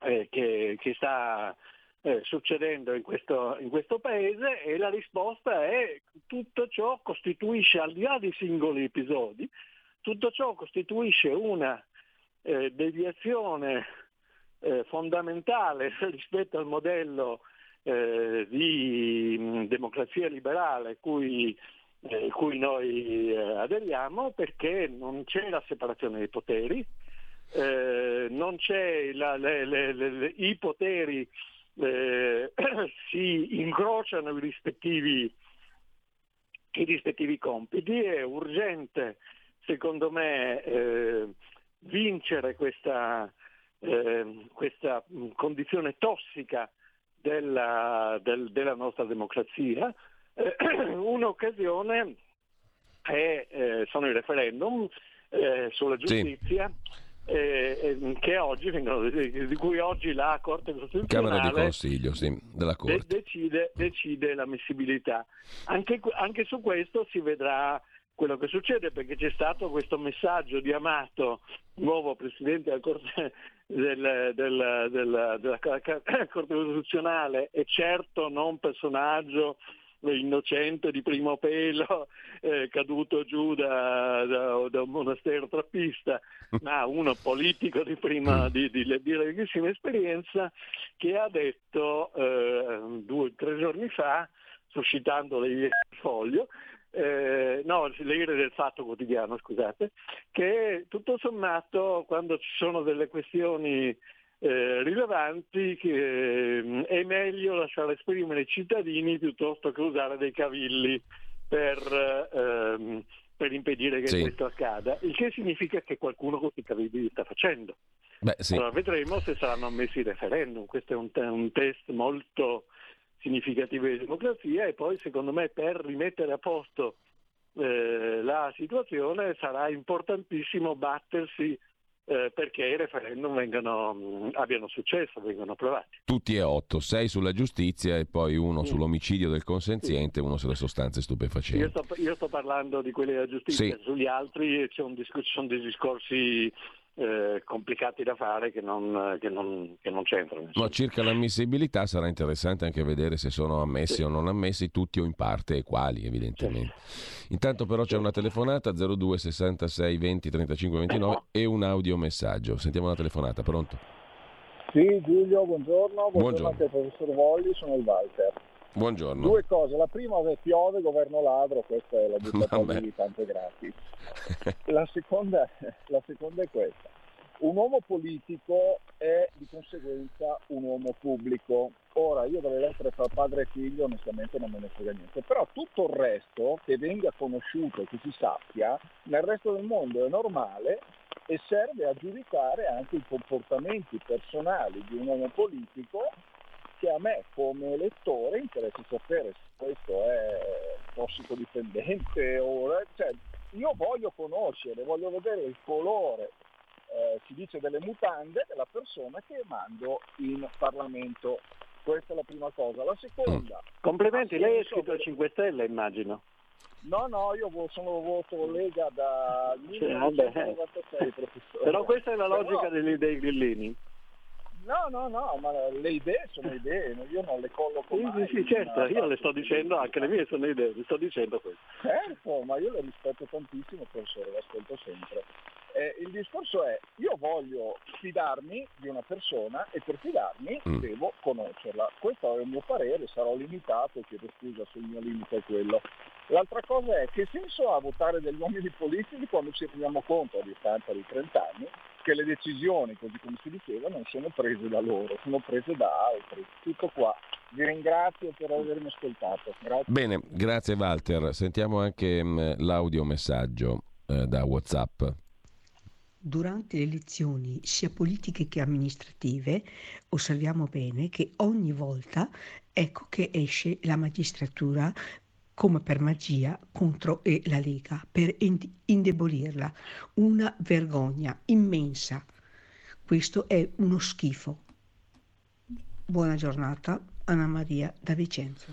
eh, che, che sta eh, succedendo in questo, in questo, paese e la risposta è tutto ciò costituisce, al di là dei singoli episodi, tutto ciò costituisce una eh, deviazione eh, fondamentale rispetto al modello eh, di mh, mm, democrazia liberale cui, eh, cui noi eh, aderiamo perché non c'è la separazione dei poteri, eh, non c'è la, le, le, le, i poteri si incrociano i rispettivi, i rispettivi compiti, è urgente secondo me eh, vincere questa, eh, questa, condizione tossica della, del, della nostra democrazia. Eh, un'occasione è, eh, sono i referendum eh, sulla giustizia. Sì. Eh, eh, oggi vengono, di cui oggi la Corte Costituzionale Camera di Consiglio sì, della Corte. De- decide, decide, l'ammissibilità. Anche, anche, su questo si vedrà quello che succede perché c'è stato questo messaggio di Amato, nuovo Presidente della Corte, del, del, del, della Corte Costituzionale e certo non personaggio innocente di primo pelo eh, caduto giù da, da, da, un monastero trappista, ma uno politico di, prima, di, di, di larghissima esperienza che ha detto eh, due o tre giorni fa, suscitando le foglio, eh, no, l'ire del fatto quotidiano, scusate, che tutto sommato quando ci sono delle questioni eh, rilevanti che, eh, è meglio lasciare esprimere i cittadini piuttosto che usare dei cavilli per, ehm, per impedire che sì. questo accada, il che significa che qualcuno questi cavilli li sta facendo. Beh, sì. Allora vedremo se saranno ammessi i referendum, questo è un, un test molto significative di democrazia e poi secondo me per rimettere a posto eh, la situazione sarà importantissimo battersi eh, perché i referendum vengano, mh, abbiano successo, vengano approvati. Tutti e otto, sei sulla giustizia e poi uno sì. sull'omicidio del consenziente e uno sulle sostanze stupefacenti. Io sto, io sto, parlando di quelli della giustizia, sì. sugli altri ci sono dei discorsi eh, complicati da fare che non, che non, che non c'entrano. Ma circa l'ammissibilità sarà interessante anche vedere se sono ammessi sì. o non ammessi tutti o in parte e quali evidentemente. Sì. Intanto però c'è una telefonata 02 66 20 35 29 e un audiomessaggio. Sentiamo la telefonata, pronto? Sì, Giulio, buongiorno. Buongiorno, buongiorno. anche al professor Volli, sono il Walter. Buongiorno. Due cose, la prima è piove, governo ladro, questa è la buttata di tante gratis. La seconda, la seconda è questa. Un uomo politico è di conseguenza un uomo pubblico. Ora, io dalle lettere fra padre e figlio onestamente non me ne frega niente, però tutto il resto che venga conosciuto, che si sappia, nel resto del mondo è normale e serve a giudicare anche i comportamenti personali di un uomo politico che a me come elettore interessa sapere se questo è tossicodipendente o cioè, io voglio conoscere, voglio vedere il colore eh, ci dice delle mutande della persona che mando in Parlamento. Questa è la prima cosa. La seconda... Mm. Complimenti, lei è iscritto al 5 Stelle immagino. No, no, io sono voto Lega da 1996, professore. Però questa è la logica Però... dei grillini. No, no, no, ma le idee sono idee, io non le colloco sì, mai. Sì, sì, certo, io le sto dicendo, anche le mie sono idee, le sto dicendo questo. Certo, ma io le rispetto tantissimo, professore, le ascolto sempre. Eh, il discorso è, io voglio fidarmi di una persona e per fidarmi mm. devo conoscerla. Questo è il mio parere, sarò limitato, chiedo scusa se il mio limite è quello. L'altra cosa è che senso ha votare degli uomini politici quando ci rendiamo conto a distanza di 30 anni che le decisioni, così come si diceva, non sono prese da loro, sono prese da altri. Tutto qua. Vi ringrazio per avermi ascoltato. Grazie. Bene, grazie Walter. Sentiamo anche mm, l'audiomessaggio eh, da WhatsApp. Durante le elezioni sia politiche che amministrative osserviamo bene che ogni volta ecco che esce la magistratura come per magia contro la Lega per indebolirla. Una vergogna immensa. Questo è uno schifo. Buona giornata, Anna Maria da Vicenza.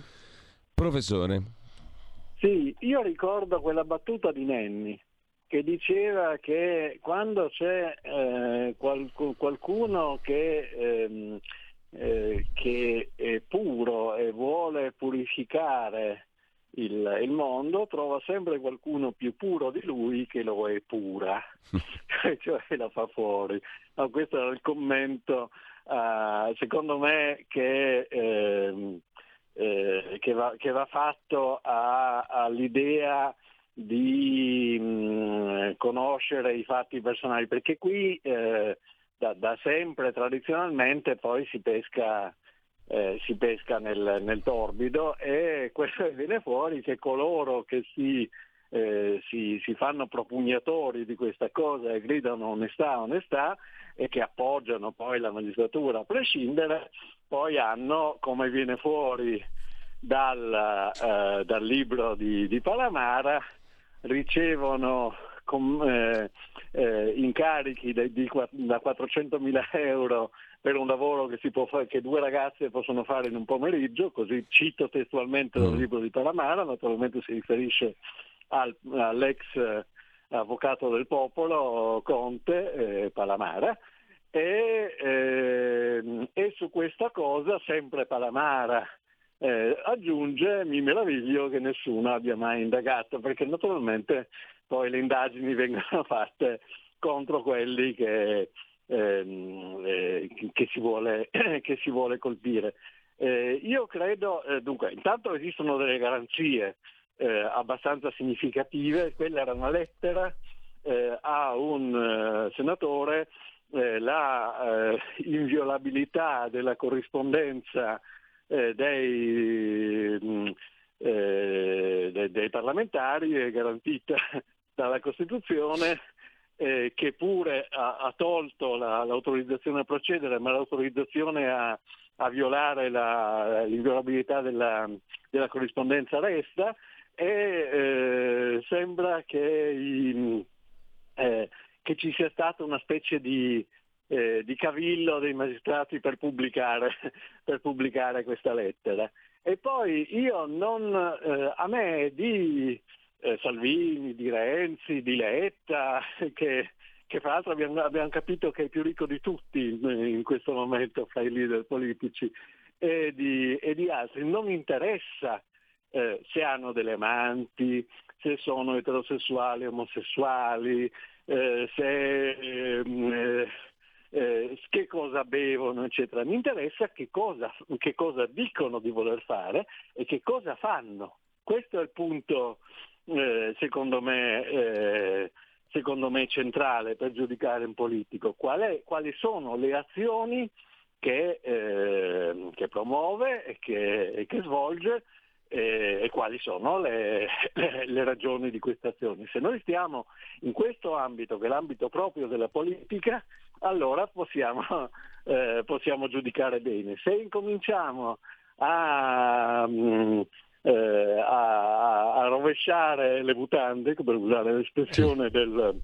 Professore. Sì, io ricordo quella battuta di Nenni che diceva che quando c'è eh, qualc- qualcuno che, ehm, eh, che, è puro e vuole purificare il, il, mondo, trova sempre qualcuno più puro di lui che lo è pura, cioè la fa fuori. No, questo era il commento, uh, secondo me, che, eh, eh, che, va, che va, fatto a, all'idea di mh, conoscere i fatti personali, perché qui eh, da, da, sempre tradizionalmente poi si pesca, eh, si pesca nel, nel, torbido e che viene fuori che coloro che si, eh, si, si, fanno propugnatori di questa cosa e gridano onestà, onestà e che appoggiano poi la magistratura a prescindere, poi hanno, come viene fuori dal, eh, dal libro di, di Palamara, ricevono com, eh, eh, incarichi di, di, da 400.000 euro per un lavoro che, fa, che, due ragazze possono fare in un pomeriggio, così cito testualmente dal mm. libro di Palamara, naturalmente si riferisce al, all'ex avvocato del popolo Conte eh, Palamara. E, eh, e, su questa cosa sempre Palamara eh, aggiunge, mi meraviglio che nessuno abbia mai indagato, perché naturalmente poi le indagini vengono fatte contro quelli che, ehm, eh, che, si, vuole, che si, vuole, colpire. Eh, io credo, eh, dunque, intanto esistono delle garanzie eh, abbastanza significative, quella era una lettera eh, a un senatore, la inviolabilità della corrispondenza eh, dei, mm, eh, dei, dei, parlamentari è garantita dalla Costituzione eh, che pure ha, ha tolto la, l'autorizzazione a procedere, ma l'autorizzazione a, a violare la, l'inviolabilità della, della, corrispondenza resta e eh, sembra che, i, eh, che ci sia stata una specie di eh, di cavillo dei magistrati per pubblicare, per pubblicare, questa lettera. E poi io non, eh, a me di eh, Salvini, di Renzi, di Letta, che, che fra l'altro abbiamo, abbiamo, capito che è più ricco di tutti in questo momento fra i leader politici, e di, e di altri, non interessa eh, se hanno delle amanti, se sono eterosessuali, omosessuali, eh, se ehm, eh, eh, che cosa bevono, eccetera. Mi interessa che cosa, che cosa, dicono di voler fare e che cosa fanno. Questo è il punto, eh, secondo, me, eh, secondo, me, centrale per giudicare un politico. Qual è, quali sono le azioni che, ehm, che promuove e che, e che svolge e, e quali sono le, le, ragioni di queste azioni. Se noi stiamo in questo ambito, che è l'ambito proprio della politica, allora possiamo, eh, possiamo giudicare bene. Se incominciamo a, eh, a, a, rovesciare le mutande, per usare l'espressione del,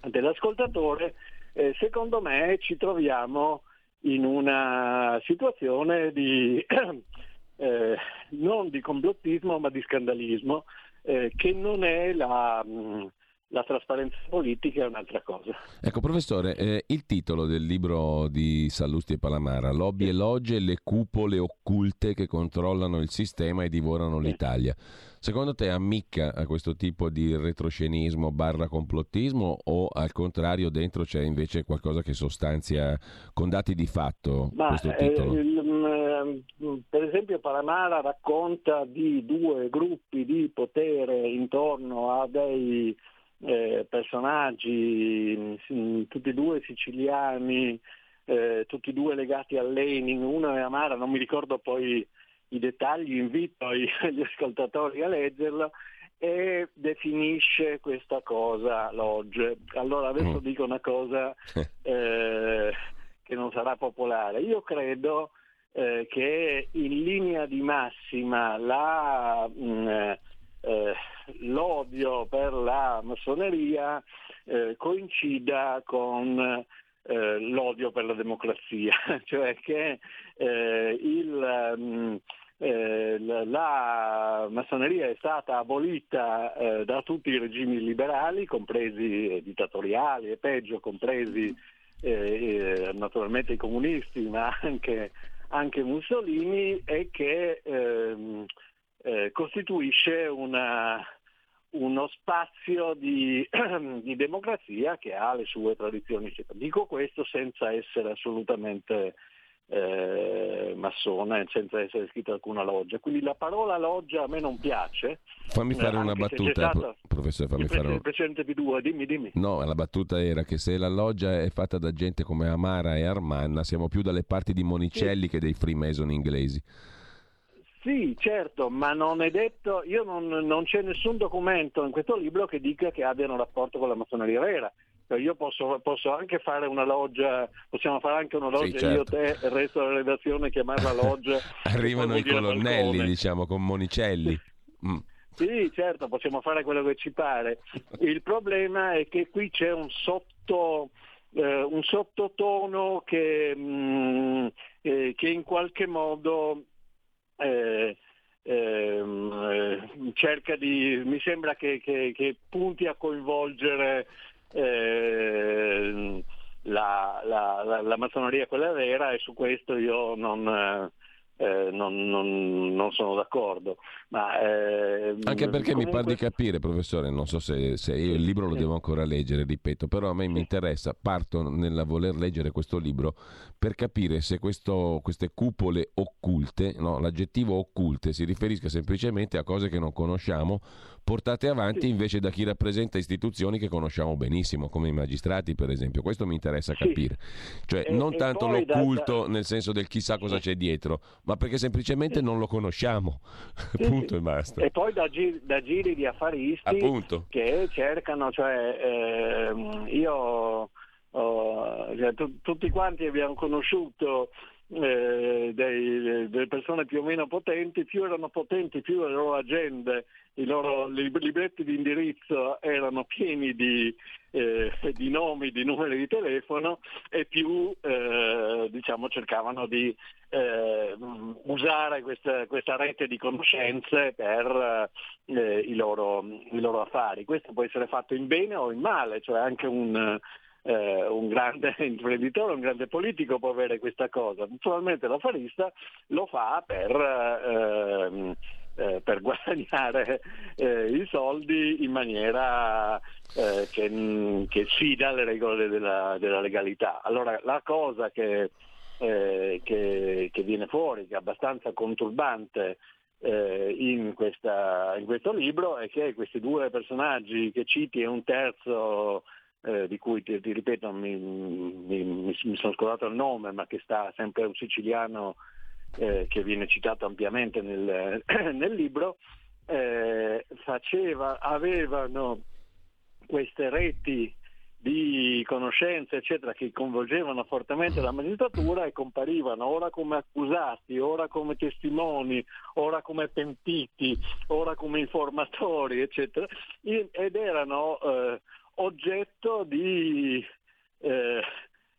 dell'ascoltatore, eh, secondo me ci troviamo in una situazione di, eh, non di complottismo ma di scandalismo eh, che non è la, mh, mm, la trasparenza politica è un'altra cosa. Ecco, professore, eh, il titolo del libro di Sallusti e Palamara, Lobby e logge, le cupole occulte che controllano il sistema e divorano l'Italia. Secondo te ammicca a questo tipo di retroscenismo barra complottismo o al contrario dentro c'è invece qualcosa che sostanzia con dati di fatto Ma, questo titolo? Eh, mm, per esempio Palamara racconta di due gruppi di potere intorno a dei eh, personaggi, mm, tutti e due siciliani, eh, tutti e due legati a Lenin, uno è Amara, non mi ricordo poi i dettagli, invito gli ascoltatori a leggerlo, e definisce questa cosa Lodge. Allora adesso mm. dico una cosa eh, che non sarà popolare. Io credo eh, che in linea di massima la, mh, mm, eh, l'odio per la massoneria eh, coincida con eh, l'odio per la democrazia, cioè che eh, il, um, eh, la massoneria è stata abolita eh, da tutti i regimi liberali, compresi dittatoriali e peggio, compresi eh, naturalmente i comunisti, ma anche, anche Mussolini, e che ehm, eh, costituisce una, uno spazio di, di, democrazia che ha le sue tradizioni. Dico questo senza essere assolutamente eh, massona, senza essere scritta alcuna loggia. Quindi la parola loggia a me non piace. Fammi fare una battuta, pro- professore. Fammi il, fare il presidente P2, dimmi, dimmi. No, la battuta era che se la loggia è fatta da gente come Amara e Armanna, siamo più dalle parti di Monicelli sì. che dei Freemason inglesi. Sì, certo, ma non è detto, io non, non, c'è nessun documento in questo libro che dica che abbiano rapporto con la massoneria vera. Cioè, io posso, posso, anche fare una loggia, possiamo fare anche una loggia, sì, certo. io, te, il resto della redazione, chiamarla loggia. Arrivano i colonnelli, diciamo, con Monicelli. Mm. Sì, certo, possiamo fare quello che ci pare. Il problema è che qui c'è un, sotto, eh, un sottotono che, mh, mm, eh, che in qualche modo eh, ehm, eh, cerca di, mi sembra che, che, che punti a coinvolgere eh, la, la, la, la, massoneria quella vera e su questo io non, eh, non, non, non, sono d'accordo. Ma, eh, Anche perché comunque... mi pare di capire, professore, non so se, se io il libro lo devo ancora leggere, ripeto, però a me mi interessa, parto nel voler leggere questo libro per capire se questo, queste cupole occulte, no, l'aggettivo occulte si riferisca semplicemente a cose che non conosciamo, portate avanti sì. invece da chi rappresenta istituzioni che conosciamo benissimo, come i magistrati per esempio. Questo mi interessa capire. Cioè, e, non tanto l'occulto da... nel senso del chissà cosa c'è dietro, ma perché semplicemente non lo conosciamo. Punto e basta. E poi da, giri, da giri di affaristi Appunto. che cercano, cioè eh, io... Oh, cioè, t- tutti quanti abbiamo conosciuto eh, dei, delle persone più o meno potenti, più erano potenti, più le loro agende, i loro libretti di indirizzo erano pieni di, eh, di nomi, di numeri di telefono e più eh, diciamo, cercavano di eh, usare questa, questa, rete di conoscenze per eh, i loro, i loro affari. Questo può essere fatto in bene o in male, cioè anche un eh, un grande imprenditore, un grande politico può avere questa cosa. Naturalmente l'affarista lo fa per, eh, eh, per guadagnare eh, i soldi in maniera eh, che, che, sfida le regole della, della, legalità. Allora la cosa che, eh, che, che viene fuori, che è abbastanza conturbante, in, questa, in, questo libro è che questi due personaggi che citi e un terzo eh, di cui ti, ti ripeto mi, mi, mi, sono scordato il nome, ma che sta sempre un siciliano eh, che viene citato ampiamente nel, nel libro, eh, faceva, avevano queste reti di conoscenze eccetera che coinvolgevano fortemente la magistratura e comparivano ora come accusati, ora come testimoni, ora come pentiti, ora come informatori eccetera ed erano eh, oggetto di, eh,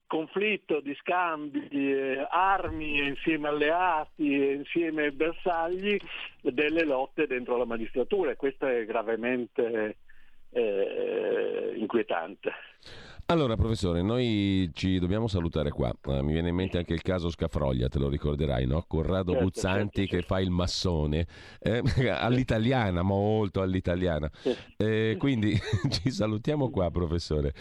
conflitto di scambi, eh, armi insieme alleati, insieme ai bersagli delle lotte dentro la magistratura e questo è gravemente eh, inquietante. Allora, professore, noi ci dobbiamo salutare qua. Uh, mi viene in mente anche il caso Scafroglia, te lo ricorderai, no? Corrado certo, Buzzanti certo, certo. che fa il massone, eh, all'italiana, molto all'italiana. Eh, quindi ci salutiamo qua, professore.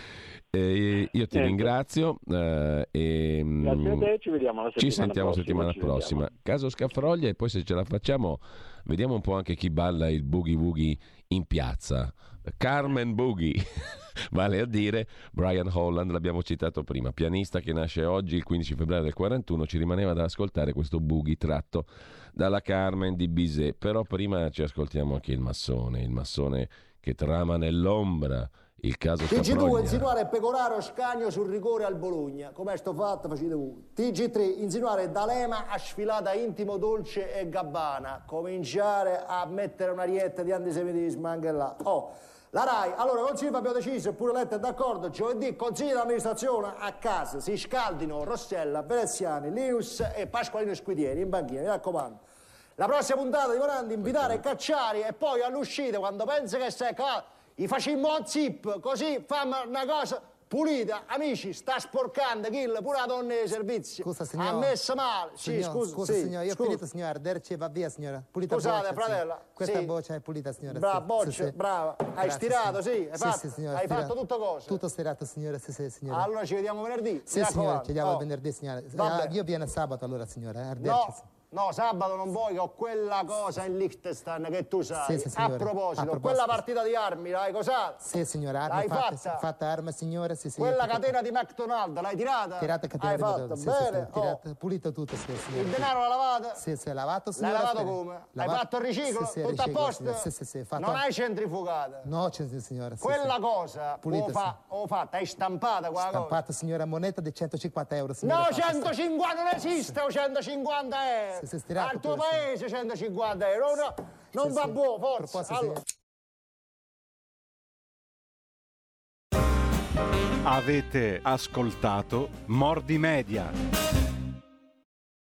Eh, io ti ringrazio. Eh, e, Grazie a te, ci vediamo la settimana Ci sentiamo prossima, settimana prossima. Vediamo. Caso Scafroglia e poi se ce la facciamo vediamo un po' anche chi balla il boogie woogie in piazza. Carmen Boogie, vale a dire Brian Holland, l'abbiamo citato prima, pianista che nasce oggi il 15 febbraio del 41, ci rimaneva da ascoltare questo Boogie tratto dalla Carmen di Bizet, però prima ci ascoltiamo anche il massone, il massone che trama nell'ombra il caso TG2 insinuare Pecoraro Scagno sul rigore al Bologna. Com'è sto fatto? Facete voi. TG3 insinuare D'Alema a sfilata intimo Dolce e Gabbana. Cominciare a mettere una rietta di antisemitismo anche là. Oh. La RAI, allora Consiglio abbiamo deciso, pure letto è d'accordo, giovedì Consiglio di amministrazione a casa si scaldino Rossella, Veneziani, Linus e Pasqualino Squidieri in banchina, mi raccomando. La prossima puntata di Morandi invitare Cacciari e poi all'uscita quando pensa che sei calato gli facciamo un zip, così fammi una cosa pulita. Amici, sta sporcando, kill, pure la donna di servizio. Scusa, signore. Ha messo male. Signor, sì, scusa, scusa sì, signore, io ho finito, signore. Derce va via, signora. Pulita Scusate, boccia, fratello. Sì. Questa sì. boccia è pulita, signora. Brava, sì, boccia, sì, brava. Hai Grazie, stirato, sì? Hai, fatto, signora, hai stirato. fatto tutto cosa? Tutto stirato, signora, sì, sì, signora. Allora ci vediamo venerdì. Sì, signora, ci vediamo oh. venerdì, signora. Eh, io viene sabato allora, signora. Eh, no. No, sabato non vuoi che ho quella cosa in Liechtenstein che tu sai. Sì, sì, a, proposito, a proposito, quella partita di armi, l'hai cos'ha? Sì, signora, armi l'hai fatta, fatta? fatta arma, signore, sì, sì. Quella catena di McDonald's, l'hai tirata? Tirata catena hai di fatto, sì, bene. Sì, sì, tirata, oh. pulito tutto, sì, signora. Il denaro l'ha lavato? Sì, sì, lavato, signora. L'hai lavato come? L'hai fatto il riciclo? Sì, sì, Tutto riciclo, a posto? Signora. Sì, sì, sì. Fatto... Non hai centrifugata? No, signora. Sì, quella sì. cosa Pulita, o, fa, o fatta, hai stampata quella Stampata, cosa? signora, moneta di 150 euro, signora. No, 150 non esiste, 150 euro. Sì, stirato Al tuo paese 150 euro, no, non va buono, forza. Allora. Avete ascoltato Mordi Media.